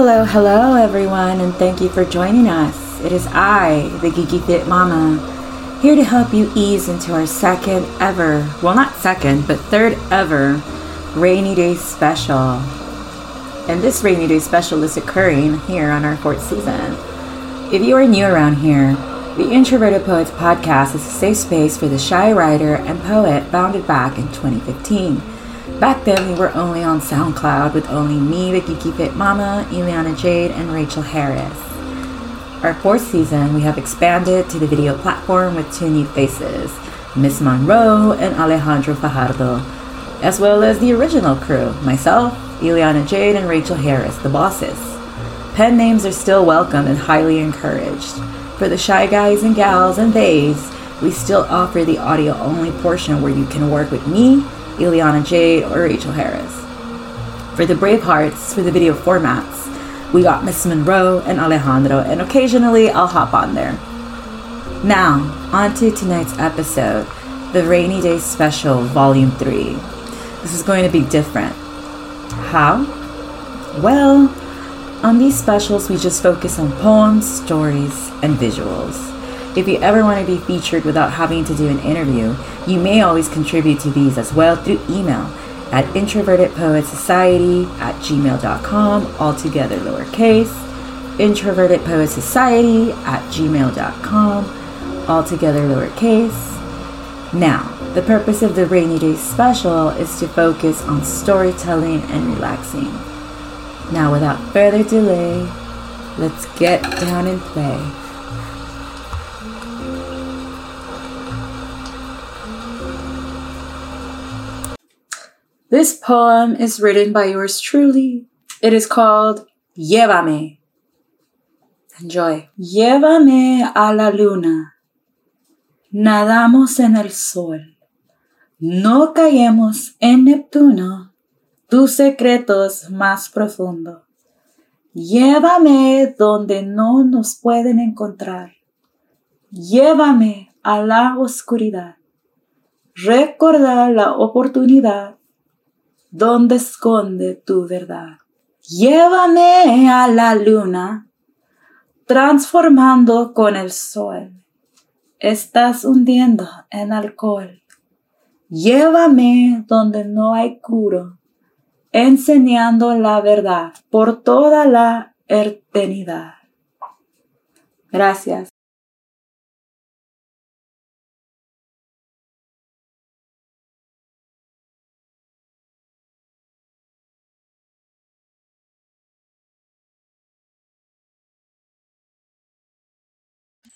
Hello, hello, everyone, and thank you for joining us. It is I, the Geeky Fit Mama, here to help you ease into our second ever, well, not second, but third ever rainy day special. And this rainy day special is occurring here on our fourth season. If you are new around here, the Introverted Poets podcast is a safe space for the shy writer and poet founded back in 2015. Back then, we were only on SoundCloud with only me, the Geeky Fit Mama, Ileana Jade, and Rachel Harris. Our fourth season, we have expanded to the video platform with two new faces, Miss Monroe and Alejandro Fajardo, as well as the original crew, myself, Ileana Jade, and Rachel Harris, the bosses. Pen names are still welcome and highly encouraged. For the shy guys and gals and theys, we still offer the audio only portion where you can work with me, Ileana Jade, or Rachel Harris. For the brave hearts, for the video formats, we got Miss Monroe and Alejandro, and occasionally I'll hop on there. Now, on to tonight's episode, the Rainy Day Special, Volume 3. This is going to be different. How? Well, on these specials, we just focus on poems, stories, and visuals. If you ever want to be featured without having to do an interview, you may always contribute to these as well through email at introvertedpoetsociety at gmail.com, altogether lowercase, introvertedpoetsociety at gmail.com, altogether lowercase. Now, the purpose of the Rainy Day Special is to focus on storytelling and relaxing. Now, without further delay, let's get down and play. This poem is written by yours truly. It is called Llévame. Enjoy. Llévame a la luna. Nadamos en el sol. No caemos en Neptuno tus secretos más profundos. Llévame donde no nos pueden encontrar. Llévame a la oscuridad. Recordar la oportunidad donde esconde tu verdad. Llévame a la luna, transformando con el sol. Estás hundiendo en alcohol. Llévame donde no hay curo enseñando la verdad por toda la eternidad. Gracias.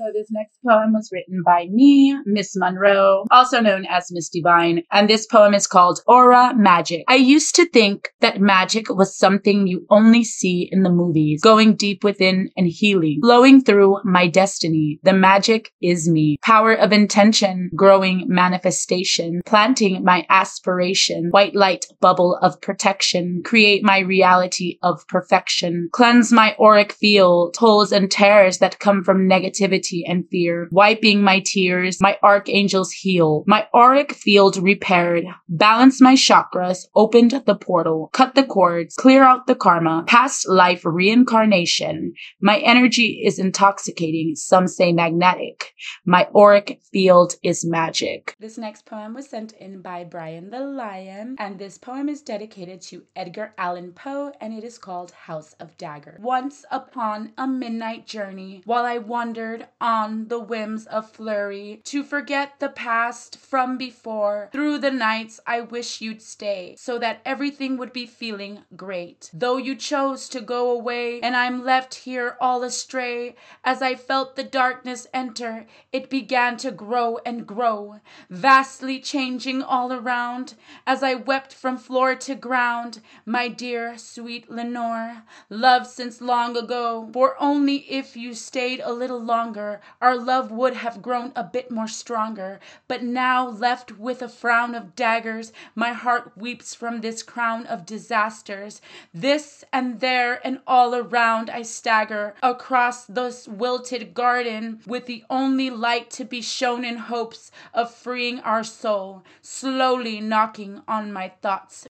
So this next poem was written by me, Miss Monroe, also known as Miss Divine, and this poem is called Aura Magic. I used to think that magic was something you only see in the movies, going deep within and healing, flowing through my destiny. The magic is me. Power of intention, growing manifestation, planting my aspiration, white light bubble of protection, create my reality of perfection, cleanse my auric field, holes and tears that come from negativity and fear, wiping my tears, my archangels heal, my auric field repaired, balanced my chakras, opened the portal, cut the cords, clear out the karma, past life reincarnation. My energy is intoxicating, some say magnetic. My auric field is magic. This next poem was sent in by Brian the Lion, and this poem is dedicated to Edgar Allan Poe, and it is called House of Dagger. Once upon a midnight journey, while I wandered on the whims of flurry, to forget the past from before. Through the nights I wish you'd stay, so that everything would be feeling great. Though you chose to go away, and I'm left here all astray, as I felt the darkness enter, it began to grow and grow, vastly changing all around, as I wept from floor to ground, my dear, sweet Lenore, loved since long ago, for only if you stayed a little longer our love would have grown a bit more stronger. But now, left with a frown of daggers, my heart weeps from this crown of disasters. This and there and all around I stagger across this wilted garden with the only light to be shown in hopes of freeing our soul, slowly knocking on my thoughts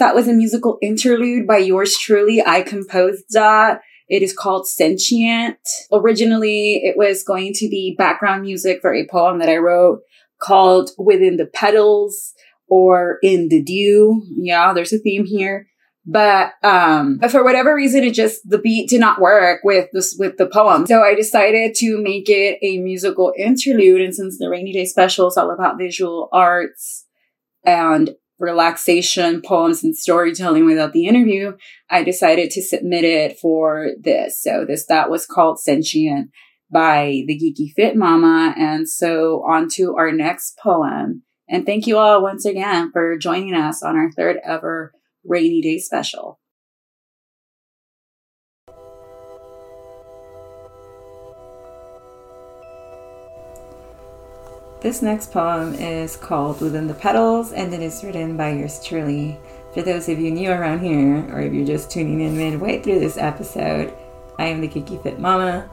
that was a musical interlude by yours truly. I composed that. It is called Sentient. Originally, it was going to be background music for a poem that I wrote called Within the Petals or In the Dew. Yeah, there's a theme here. But um but for whatever reason it just the beat did not work with this with the poem. So I decided to make it a musical interlude and since the rainy day special is all about visual arts and relaxation, poems, and storytelling without the interview, I decided to submit it for this. So this that was called Sentient by the Geeky Fit Mama. And so on to our next poem. And thank you all once again for joining us on our third ever rainy day special. This next poem is called Within the Petals and it is written by yours truly. For those of you new around here, or if you're just tuning in midway through this episode, I am the Geeky Fit Mama,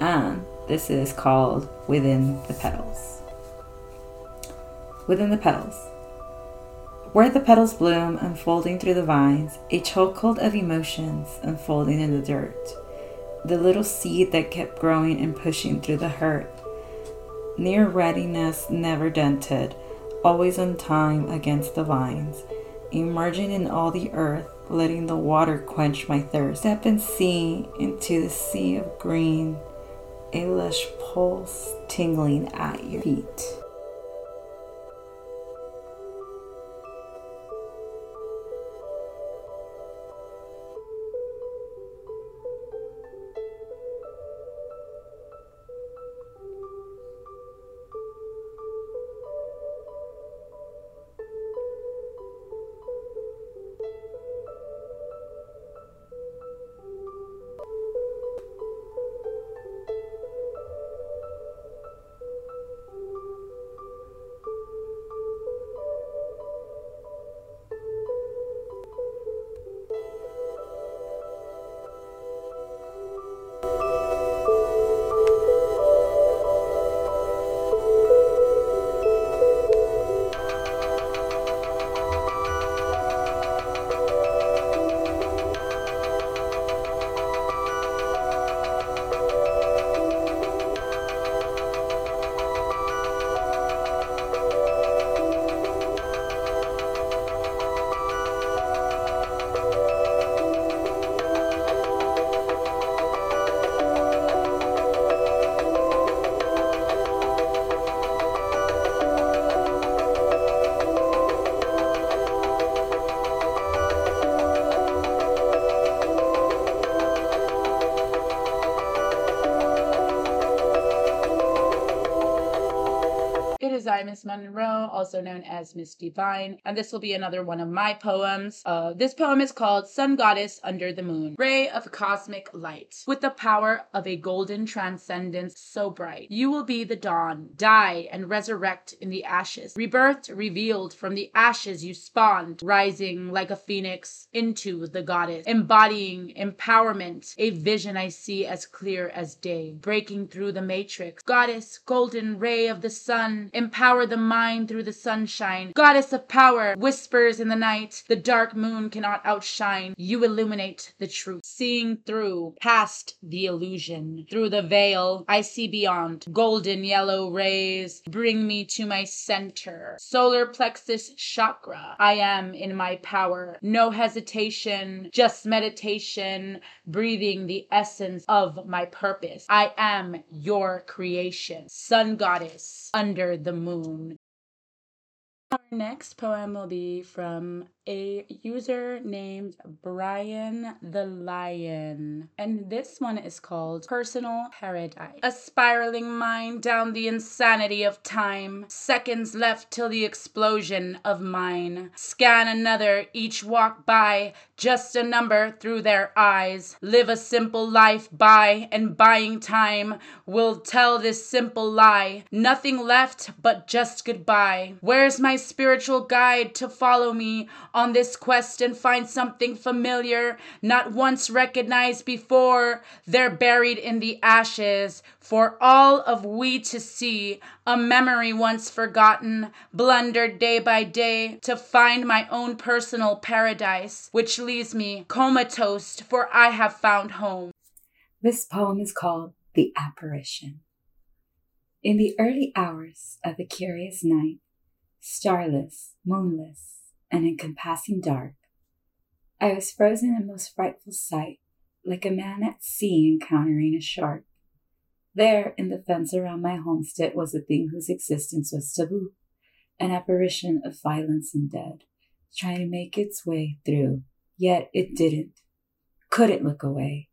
and this is called Within the Petals. Within the Petals. Where the petals bloom, unfolding through the vines, a chokehold of emotions unfolding in the dirt. The little seed that kept growing and pushing through the hurt near readiness never dented, always on time against the vines, emerging in all the earth, letting the water quench my thirst. Step and see into the sea of green, a lush pulse tingling at your feet. Miss Monroe, also known as Miss Divine, and this will be another one of my poems. Uh, this poem is called Sun Goddess Under the Moon, Ray of Cosmic Light. With the power of a golden transcendence so bright, you will be the dawn, die and resurrect in the ashes, rebirthed, revealed from the ashes you spawned, rising like a phoenix into the goddess, embodying empowerment, a vision I see as clear as day, breaking through the matrix. Goddess, golden ray of the sun, empower Empower the mind through the sunshine. Goddess of power, whispers in the night. The dark moon cannot outshine. You illuminate the truth. Seeing through, past the illusion. Through the veil, I see beyond. Golden yellow rays bring me to my center. Solar plexus chakra. I am in my power. No hesitation, just meditation, breathing the essence of my purpose. I am your creation. Sun goddess under the moon moon. Our next poem will be from a user named Brian the Lion. And this one is called Personal Paradise. A spiraling mind down the insanity of time. Seconds left till the explosion of mine. Scan another, each walk by, just a number through their eyes. Live a simple life by and buying time will tell this simple lie. Nothing left but just goodbye. Where's my spiritual guide to follow me on this quest and find something familiar, not once recognized before. They're buried in the ashes for all of we to see, a memory once forgotten, blundered day by day to find my own personal paradise, which leaves me comatose, for I have found home. This poem is called The Apparition. In the early hours of a curious night, starless, moonless, and encompassing dark, I was frozen in most frightful sight, like a man at sea encountering a shark. There, in the fence around my homestead, was a thing whose existence was taboo, an apparition of violence and dead, trying to make its way through, yet it didn't, couldn't look away.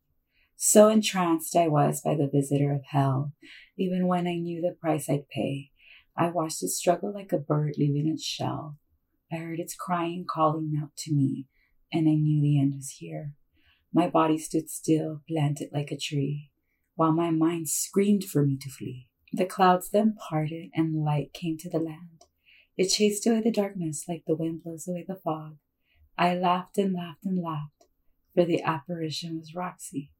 So entranced I was by the visitor of hell, even when I knew the price I'd pay. I watched it struggle like a bird leaving its shell. I heard its crying calling out to me, and I knew the end was here. My body stood still, planted like a tree, while my mind screamed for me to flee. The clouds then parted, and light came to the land. It chased away the darkness like the wind blows away the fog. I laughed and laughed and laughed, for the apparition was Roxy,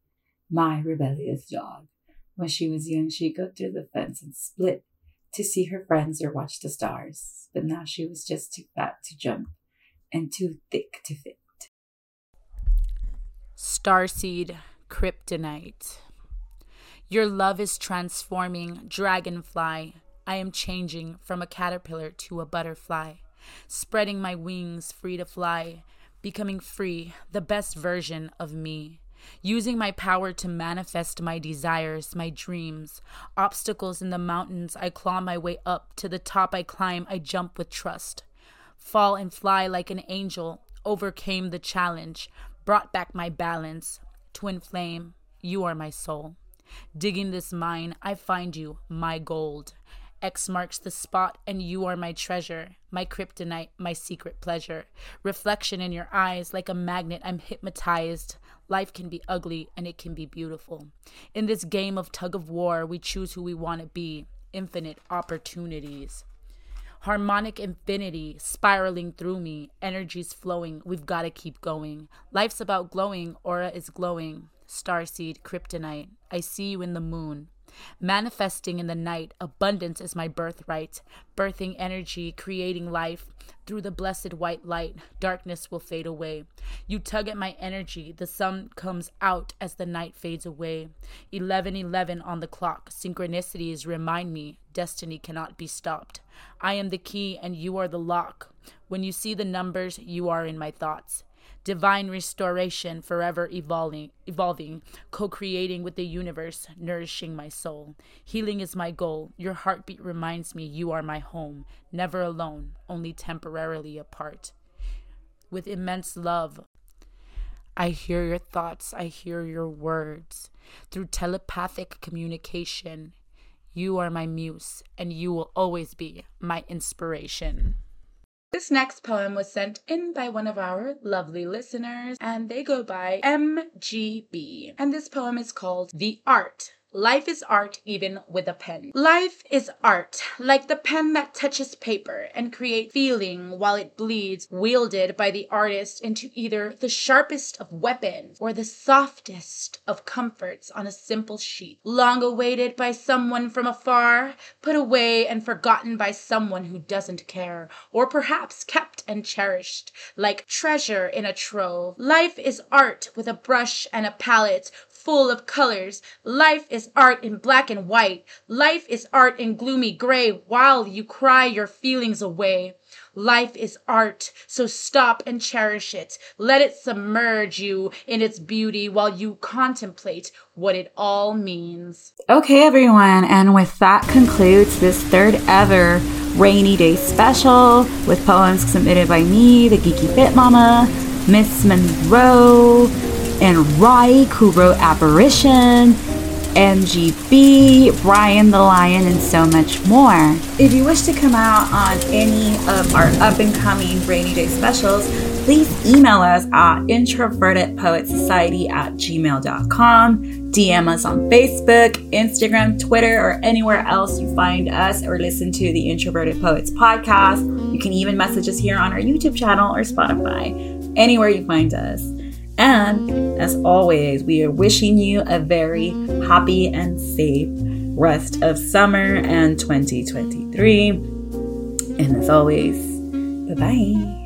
my rebellious dog. When she was young, she'd go through the fence and split to see her friends or watch the stars, but now she was just too fat to jump and too thick to fit. Starseed Kryptonite. Your love is transforming, dragonfly. I am changing from a caterpillar to a butterfly, spreading my wings free to fly, becoming free, the best version of me using my power to manifest my desires, my dreams. Obstacles in the mountains, I claw my way up. To the top I climb, I jump with trust. Fall and fly like an angel, overcame the challenge, brought back my balance. Twin flame, you are my soul. Digging this mine, I find you, my gold. X marks the spot, and you are my treasure, my kryptonite, my secret pleasure. Reflection in your eyes, like a magnet, I'm hypnotized. Life can be ugly and it can be beautiful. In this game of tug of war, we choose who we want to be. Infinite opportunities. Harmonic infinity spiraling through me, energies flowing. We've got to keep going. Life's about glowing, aura is glowing. Starseed, kryptonite. I see you in the moon. Manifesting in the night, abundance is my birthright. Birthing energy, creating life. Through the blessed white light, darkness will fade away. You tug at my energy, the sun comes out as the night fades away. 1111 on the clock, synchronicities remind me destiny cannot be stopped. I am the key and you are the lock. When you see the numbers, you are in my thoughts divine restoration, forever evolving, evolving, co-creating with the universe, nourishing my soul. Healing is my goal. Your heartbeat reminds me you are my home, never alone, only temporarily apart. With immense love, I hear your thoughts, I hear your words. Through telepathic communication, you are my muse, and you will always be my inspiration. This next poem was sent in by one of our lovely listeners, and they go by MGB. And this poem is called The Art Life is art even with a pen. Life is art, like the pen that touches paper and creates feeling while it bleeds, wielded by the artist into either the sharpest of weapons or the softest of comforts on a simple sheet. Long awaited by someone from afar, put away and forgotten by someone who doesn't care, or perhaps kept and cherished like treasure in a trove. Life is art with a brush and a palette full of colors. Life is art in black and white. Life is art in gloomy gray while you cry your feelings away. Life is art, so stop and cherish it. Let it submerge you in its beauty while you contemplate what it all means. Okay, everyone, and with that concludes this third ever rainy day special with poems submitted by me, the Geeky Fit Mama, Miss Monroe, and who wrote Apparition. MGB, Brian the Lion, and so much more. If you wish to come out on any of our up and coming rainy day specials, please email us at introvertedpoetsociety at gmail.com. DM us on Facebook, Instagram, Twitter, or anywhere else you find us or listen to the Introverted Poets podcast. You can even message us here on our YouTube channel or Spotify, anywhere you find us. And as always, we are wishing you a very happy and safe rest of summer and 2023. And as always, bye bye.